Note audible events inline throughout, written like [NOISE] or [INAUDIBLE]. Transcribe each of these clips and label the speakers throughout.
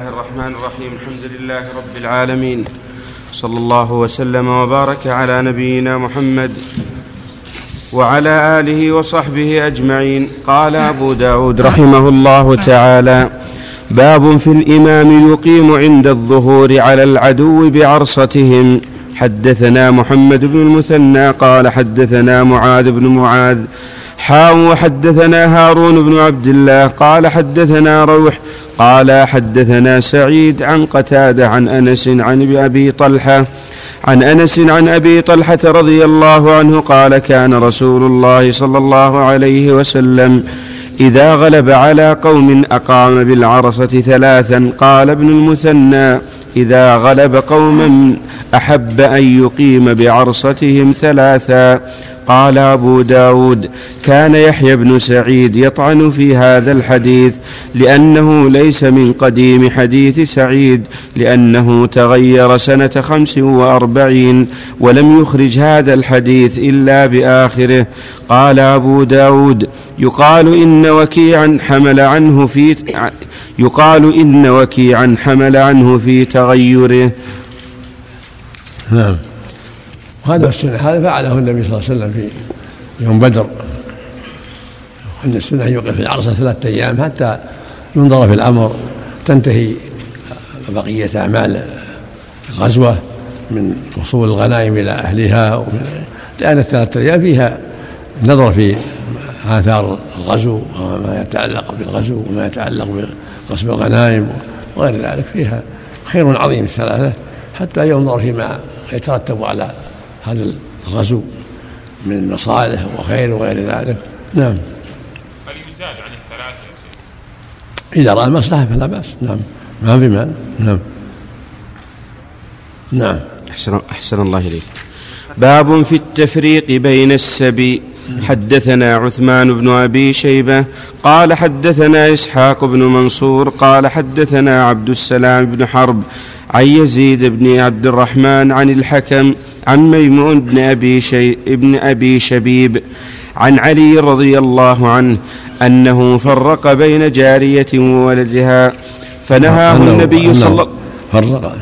Speaker 1: الله الرحمن الرحيم. الحمد لله رب العالمين. صلى الله وسلم وبارك على نبينا محمد وعلى آله وصحبه أجمعين. قال أبو داود رحمه الله تعالى باب في الإمام يقيم عند الظهور على العدو بعرصتهم. حدثنا محمد بن المثنى قال حدثنا معاذ بن معاذ حاء وحدثنا هارون بن عبد الله قال حدثنا روح قال حدثنا سعيد عن قتادة عن أنس عن أبي طلحة عن أنس عن أبي طلحة رضي الله عنه قال كان رسول الله صلى الله عليه وسلم إذا غلب على قوم أقام بالعرصه ثلاثا قال ابن المثنى إذا غلب قوما أحب أن يقيم بعرصتهم ثلاثا قال أبو داود كان يحيى بن سعيد يطعن في هذا الحديث لأنه ليس من قديم حديث سعيد لأنه تغير سنة خمس وأربعين ولم يخرج هذا الحديث إلا بآخره. قال أبو داود يقال إن وكيعا حمل عنه في يقال إن وكيعا حمل عنه في تغيره.
Speaker 2: نعم. وهذا السنة هذا فعله النبي صلى الله عليه وسلم في يوم بدر. أن السنة يوقف في العرصة ثلاثة أيام حتى ينظر في الأمر. تنتهي بقية أعمال الغزوة من وصول الغنائم إلى أهلها. لأن الثلاثة أيام فيها نظر في آثار الغزو وما يتعلق بالغزو وما يتعلق بغصب الغنائم وغير ذلك. فيها خير عظيم الثلاثة حتى ينظر فيما يترتب على هذا الغزو من مصالح وخير وغير ذلك. نعم. هل يزاد عن الثلاثة إذا رأى المصلحة فلا بأس. نعم. ما في مال نعم.
Speaker 1: نعم. أحسن, أحسن الله إليك. باب في التفريق بين السبي. حدثنا عثمان بن أبي شيبة قال حدثنا إسحاق بن منصور قال حدثنا عبد السلام بن حرب عن يزيد بن عبد الرحمن عن الحكم عن ميمون بن أبي, شي ابن أبي شبيب عن علي رضي الله عنه أنه فرق بين جارية وولدها فنهاه النبي صلى الله فرق.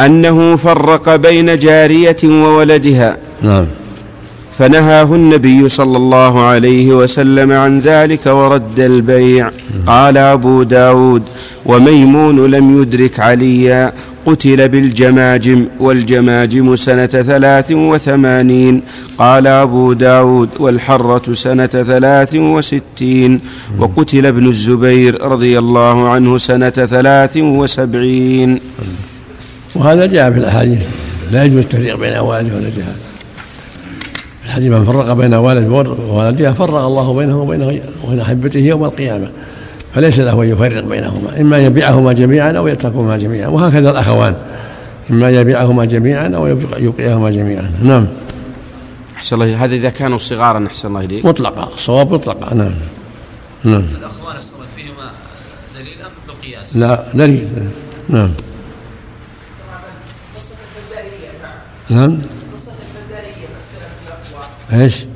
Speaker 1: أنه فرق بين جارية وولدها. نعم. فنهاه النبي صلى الله عليه وسلم عن ذلك ورد البيع. قال أبو داود وميمون لم يدرك عليا قتل بالجماجم والجماجم سنة ثلاث وثمانين قال أبو داود والحرة سنة ثلاث وستين وقتل ابن الزبير رضي الله عنه سنة ثلاث وسبعين
Speaker 2: وهذا جاء في الأحاديث. لا يجوز التفريق بين أوالد وولدها الحديث من فرق بين والد وولدها فرق الله بينه وبين أحبته يوم القيامة. فليس له أن يفرق بينهما إما أن يبيعهما جميعا أو يتركهما جميعا. وهكذا الأخوان إما أن يبيعهما جميعا أو يبقيهما جميعا. نعم.
Speaker 1: أحسن الله هذا إذا كانوا صغارا أحسن الله إليك.
Speaker 2: مطلقة الصواب مطلقة. نعم.
Speaker 3: نعم. الأخوان فيهما دليل أم بقياس؟
Speaker 2: لا دليل. نعم. نعم. إيش؟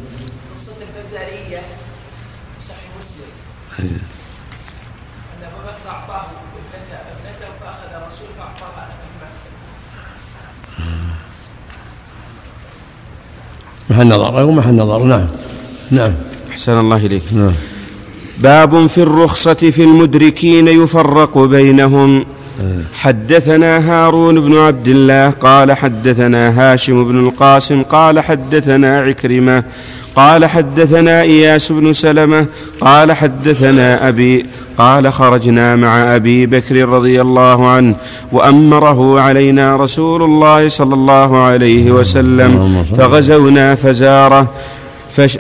Speaker 2: محل نظر غير محل نظر. نعم. نعم.
Speaker 1: أحسن الله إليك. نعم. باب في الرخصة في المدركين يفرق بينهم. حدثنا هارون بن عبد الله قال حدثنا هاشم بن القاسم قال حدثنا عكرمة قال حدثنا إياس بن سلمة قال حدثنا أبي قال خرجنا مع أبي بكر رضي الله عنه وأمره علينا رسول الله صلى الله عليه وسلم فغزونا فزاره فش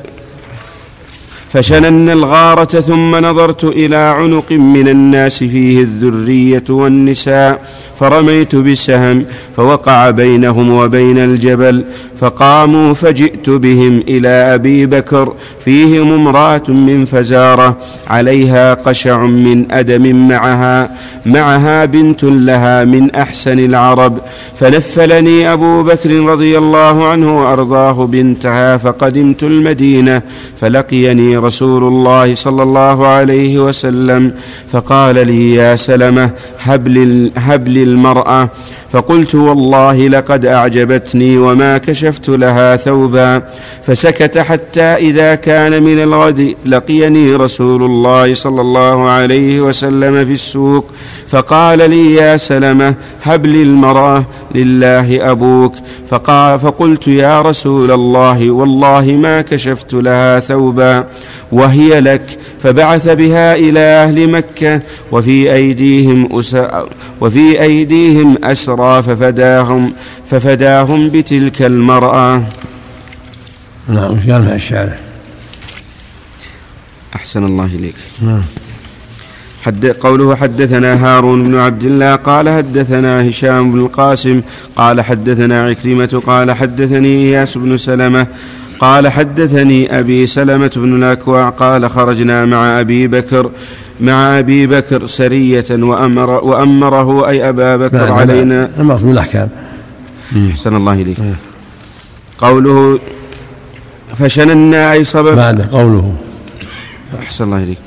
Speaker 1: فشننا الغارة ثم نظرت إلى عنق من الناس فيه الذرية والنساء فرميت بسهم فوقع بينهم وبين الجبل فقاموا فجئت بهم إلى أبي بكر فيهم امرأة من فزارة عليها قشع من أدم معها معها بنت لها من أحسن العرب فنفلني أبو بكر رضي الله عنه وأرضاه بنتها فقدمت المدينة فلقيني رسول الله صلى الله عليه وسلم فقال لي يا سلمة هب المرأة فقلت والله لقد أعجبتني وما كشفت لها ثوبا فسكت حتى إذا كان من الغد لقيني رسول الله صلى الله عليه وسلم في السوق فقال لي يا سلمة هب لي المرأة لله أبوك فقال فقلت يا رسول الله والله ما كشفت لها ثوبا وهي لك فبعث بها إلى أهل مكة وفي أيديهم وفي أيديهم أسرى ففداهم ففداهم بتلك المرأة.
Speaker 2: نعم وش قال الشارع.
Speaker 1: أحسن الله إليك. نعم. حد قوله حدثنا هارون بن عبد الله قال حدثنا هشام بن القاسم قال حدثنا عكرمة قال حدثني إياس بن سلمة قال حدثني أبي سلمة بن الأكوع قال خرجنا مع أبي بكر مع أبي بكر سرية وأمر وأمره أي أبا بكر علينا.
Speaker 2: المقصود الأحكام.
Speaker 1: أحسن الله إليك. قوله فشننا أي صبب
Speaker 2: بعد قوله.
Speaker 1: أحسن الله إليك.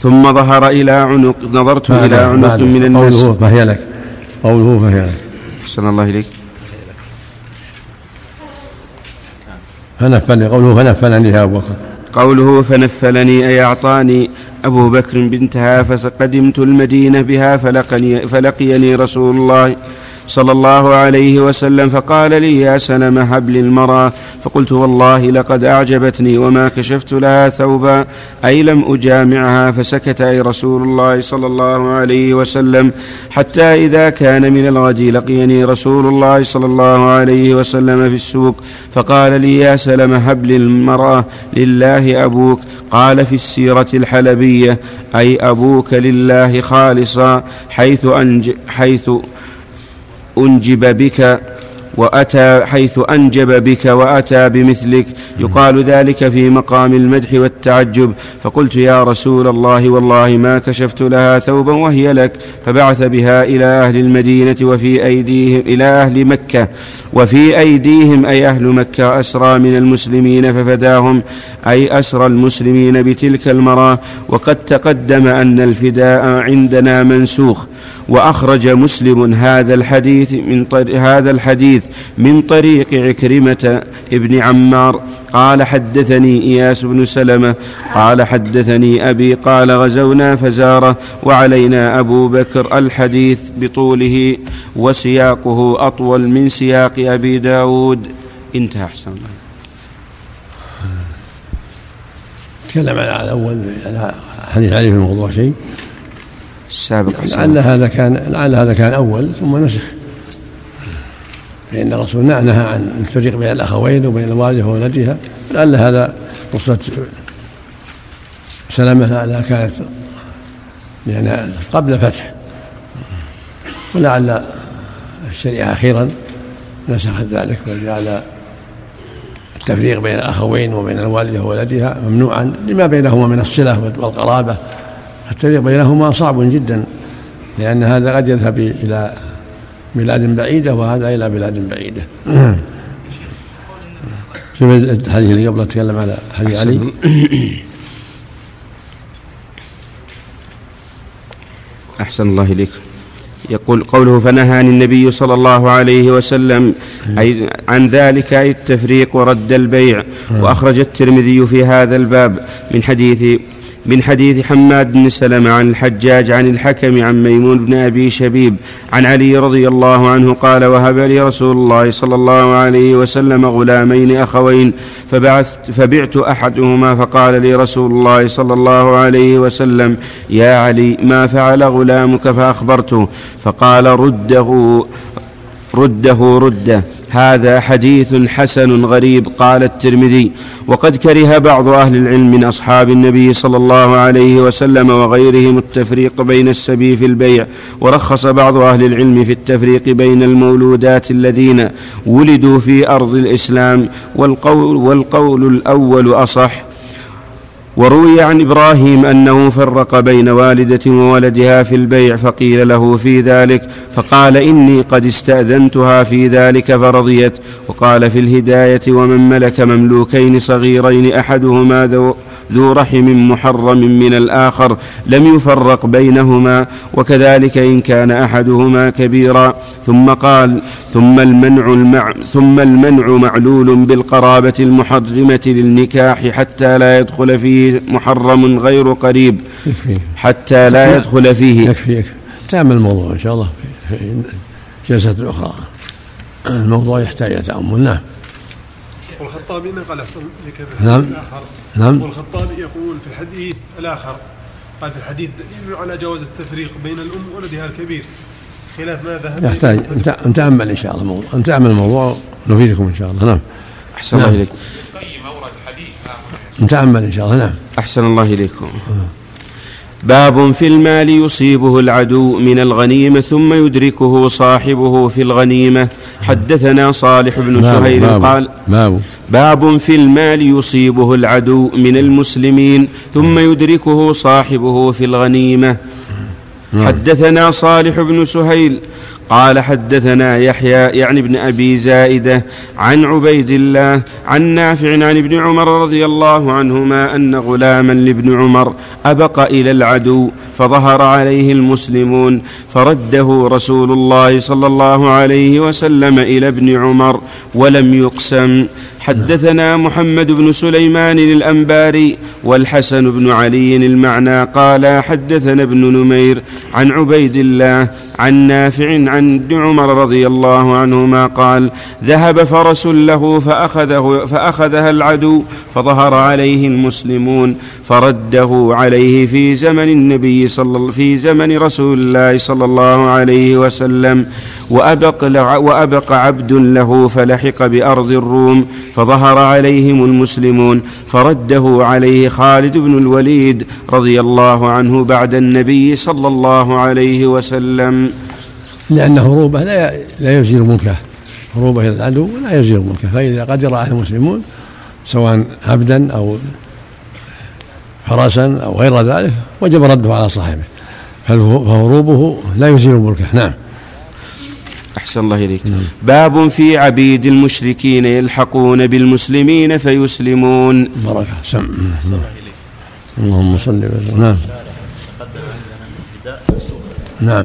Speaker 1: ثم ظهر إلى عنق نظرت إلى عنق من الناس.
Speaker 2: قوله فهي لك. قوله فهي لك.
Speaker 1: أحسن الله إليك.
Speaker 2: فنفل قوله فنفلني يا أبو بكر.
Speaker 1: قوله فنفلني أي أعطاني. أبو بكر بنتها فقدمت المدينة بها فلقني فلقيني رسول الله. صلى الله عليه وسلم فقال لي يا سلمة هب لي المرأة. فقلت والله لقد أعجبتني وما كشفت لها ثوبا أي لم أجامعها. فسكت أي رسول الله صلى الله عليه وسلم. حتى إذا كان من الغد لقيني رسول الله صلى الله عليه وسلم في السوق فقال لي يا سلمة هب المرأة لله أبوك. قال في السيرة الحلبية أي أبوك لله خالصا حيث أنج حيث أنجب بك وأتى حيث أنجب بك وأتى بمثلك. يقال ذلك في مقام المدح والتعجب. فقلت يا رسول الله والله ما كشفت لها ثوبا وهي لك. فبعث بها إلى أهل المدينة وفي أيديهم إلى أهل مكة. وفي أيديهم أي أهل مكة أسرى من المسلمين ففداهم أي أسرى المسلمين بتلك المرأة. وقد تقدم أن الفداء عندنا منسوخ. وأخرج مسلم هذا الحديث من هذا الحديث من طريق عكرمة ابن عمار قال حدثني إياس بن سلمة قال حدثني أبي قال غزونا فزاره وعلينا أبو بكر الحديث بطوله وسياقه أطول من سياق أبي داود. انتهى أحسن
Speaker 2: تكلم على الأول على حديث علي في الموضوع شيء؟
Speaker 1: السابق
Speaker 2: لعل هذا كان لعل هذا كان أول ثم نسخ. فإن الرسول نهى عن التفريق بين الأخوين وبين والدها وولدها لعل هذا قصة سلمة لعلها كانت يعني قبل الفتح ولعل الشريعة أخيرا نسخت ذلك وجعل التفريق بين الأخوين وبين الوالدة وولدها ممنوعا لما بينهما من الصلة والقرابة. التفريق بينهما صعب جدا لأن هذا قد يذهب إلى بلاد بعيدة وهذا إلى بلاد بعيدة. [COUGHS] شوف الحديث اللي قبل تكلم على حديث علي. [COUGHS]
Speaker 1: أحسن الله إليك. يقول قوله فنهاني النبي صلى الله عليه وسلم أي عن ذلك أي التفريق ورد البيع. وأخرج الترمذي في هذا الباب من حديث من حديث حماد بن سلمة عن الحجاج عن الحكم عن ميمون بن أبي شبيب عن علي رضي الله عنه قال وهب لي رسول الله صلى الله عليه وسلم غلامين أخوين فبعثت فبعت أحدهما فقال لي رسول الله صلى الله عليه وسلم يا علي ما فعل غلامك فأخبرته؟ فقال رده رده رده. هذا حديث حسن غريب قال الترمذي. وقد كره بعض أهل العلم من أصحاب النبي صلى الله عليه وسلم وغيرهم التفريق بين السبي في البيع ورخص بعض أهل العلم في التفريق بين المولودات الذين ولدوا في أرض الإسلام والقول, والقول الأول أصح وروي عن إبراهيم أنه فرق بين والدة وولدها في البيع فقيل له في ذلك فقال إني قد استأذنتها في ذلك فرضيت وقال في الهداية ومن ملك مملوكين صغيرين أحدهما ذو ذو رحم محرم من الآخر لم يفرق بينهما وكذلك إن كان أحدهما كبيرا. ثم قال ثم المنع المع ثم المنع معلول بالقرابة المحرمة للنكاح حتى لا يدخل فيه محرم غير قريب. حتى لا يدخل فيه.
Speaker 2: يكفي يكفي. تأمل الموضوع إن شاء الله في جلسة أخرى الموضوع يحتاج إلى تأمل. نعم.
Speaker 4: والخطابي نقل أحسن لك
Speaker 2: نعم.
Speaker 4: الآخر
Speaker 2: نعم.
Speaker 4: والخطابي يقول في الحديث الآخر قال في الحديث دليل على جواز التفريق بين الأم وولدها الكبير. خلاف ما ذهب
Speaker 2: يحتاج. أن نتأمل إن شاء الله الموضوع نتأمل الموضوع. نفيدكم إن شاء الله. نعم.
Speaker 1: أحسن الله
Speaker 2: نعم.
Speaker 1: إليك
Speaker 2: نتأمل إن شاء الله. نعم.
Speaker 1: أحسن الله إليكم. باب في المال يصيبه العدو من الغنيمة ثم يدركه صاحبه في الغنيمة. حدثنا صالح بن
Speaker 2: باب-
Speaker 1: قال
Speaker 2: باب.
Speaker 1: باب في المال يصيبه العدو من المسلمين ثم يدركه صاحبه في الغنيمة.
Speaker 2: نعم.
Speaker 1: حدثنا صالح بن سهيل قال حدثنا يحيى يعني ابن أبي زائدة عن عبيد الله عن نافع عن ابن عمر رضي الله عنهما أن غلاما لابن عمر أبق إلى العدو فظهر عليه المسلمون فرده رسول الله صلى الله عليه وسلم إلى ابن عمر ولم يقسم. حدثنا محمد بن سليمان الأنباري والحسن بن علي المعنى قال حدثنا ابن نمير عن عبيد الله عن نافع عن ابن عمر رضي الله عنهما قال ذهب فرس له فأخذه فأخذها العدو فظهر عليه المسلمون فرده عليه في زمن النبي صلى في زمن رسول الله صلى الله عليه وسلم. وأبق, وأبق عبد له فلحق بأرض الروم فظهر عليهم المسلمون فرده عليه خالد بن الوليد رضي الله عنه بعد النبي صلى الله عليه وسلم.
Speaker 2: لأن هروبه لا لا يزيل ملكه. هروبه إلى العدو لا يزيل ملكه. فإذا قدر عليه المسلمون سواء عبدا أو فرسا أو غير ذلك وجب رده على صاحبه. فهروبه لا يزيل ملكه. نعم.
Speaker 1: أحسن الله إليك. باب في عبيد المشركين يلحقون بالمسلمين فيسلمون.
Speaker 2: بركة سم اللهم صل وسلم. نعم. نعم.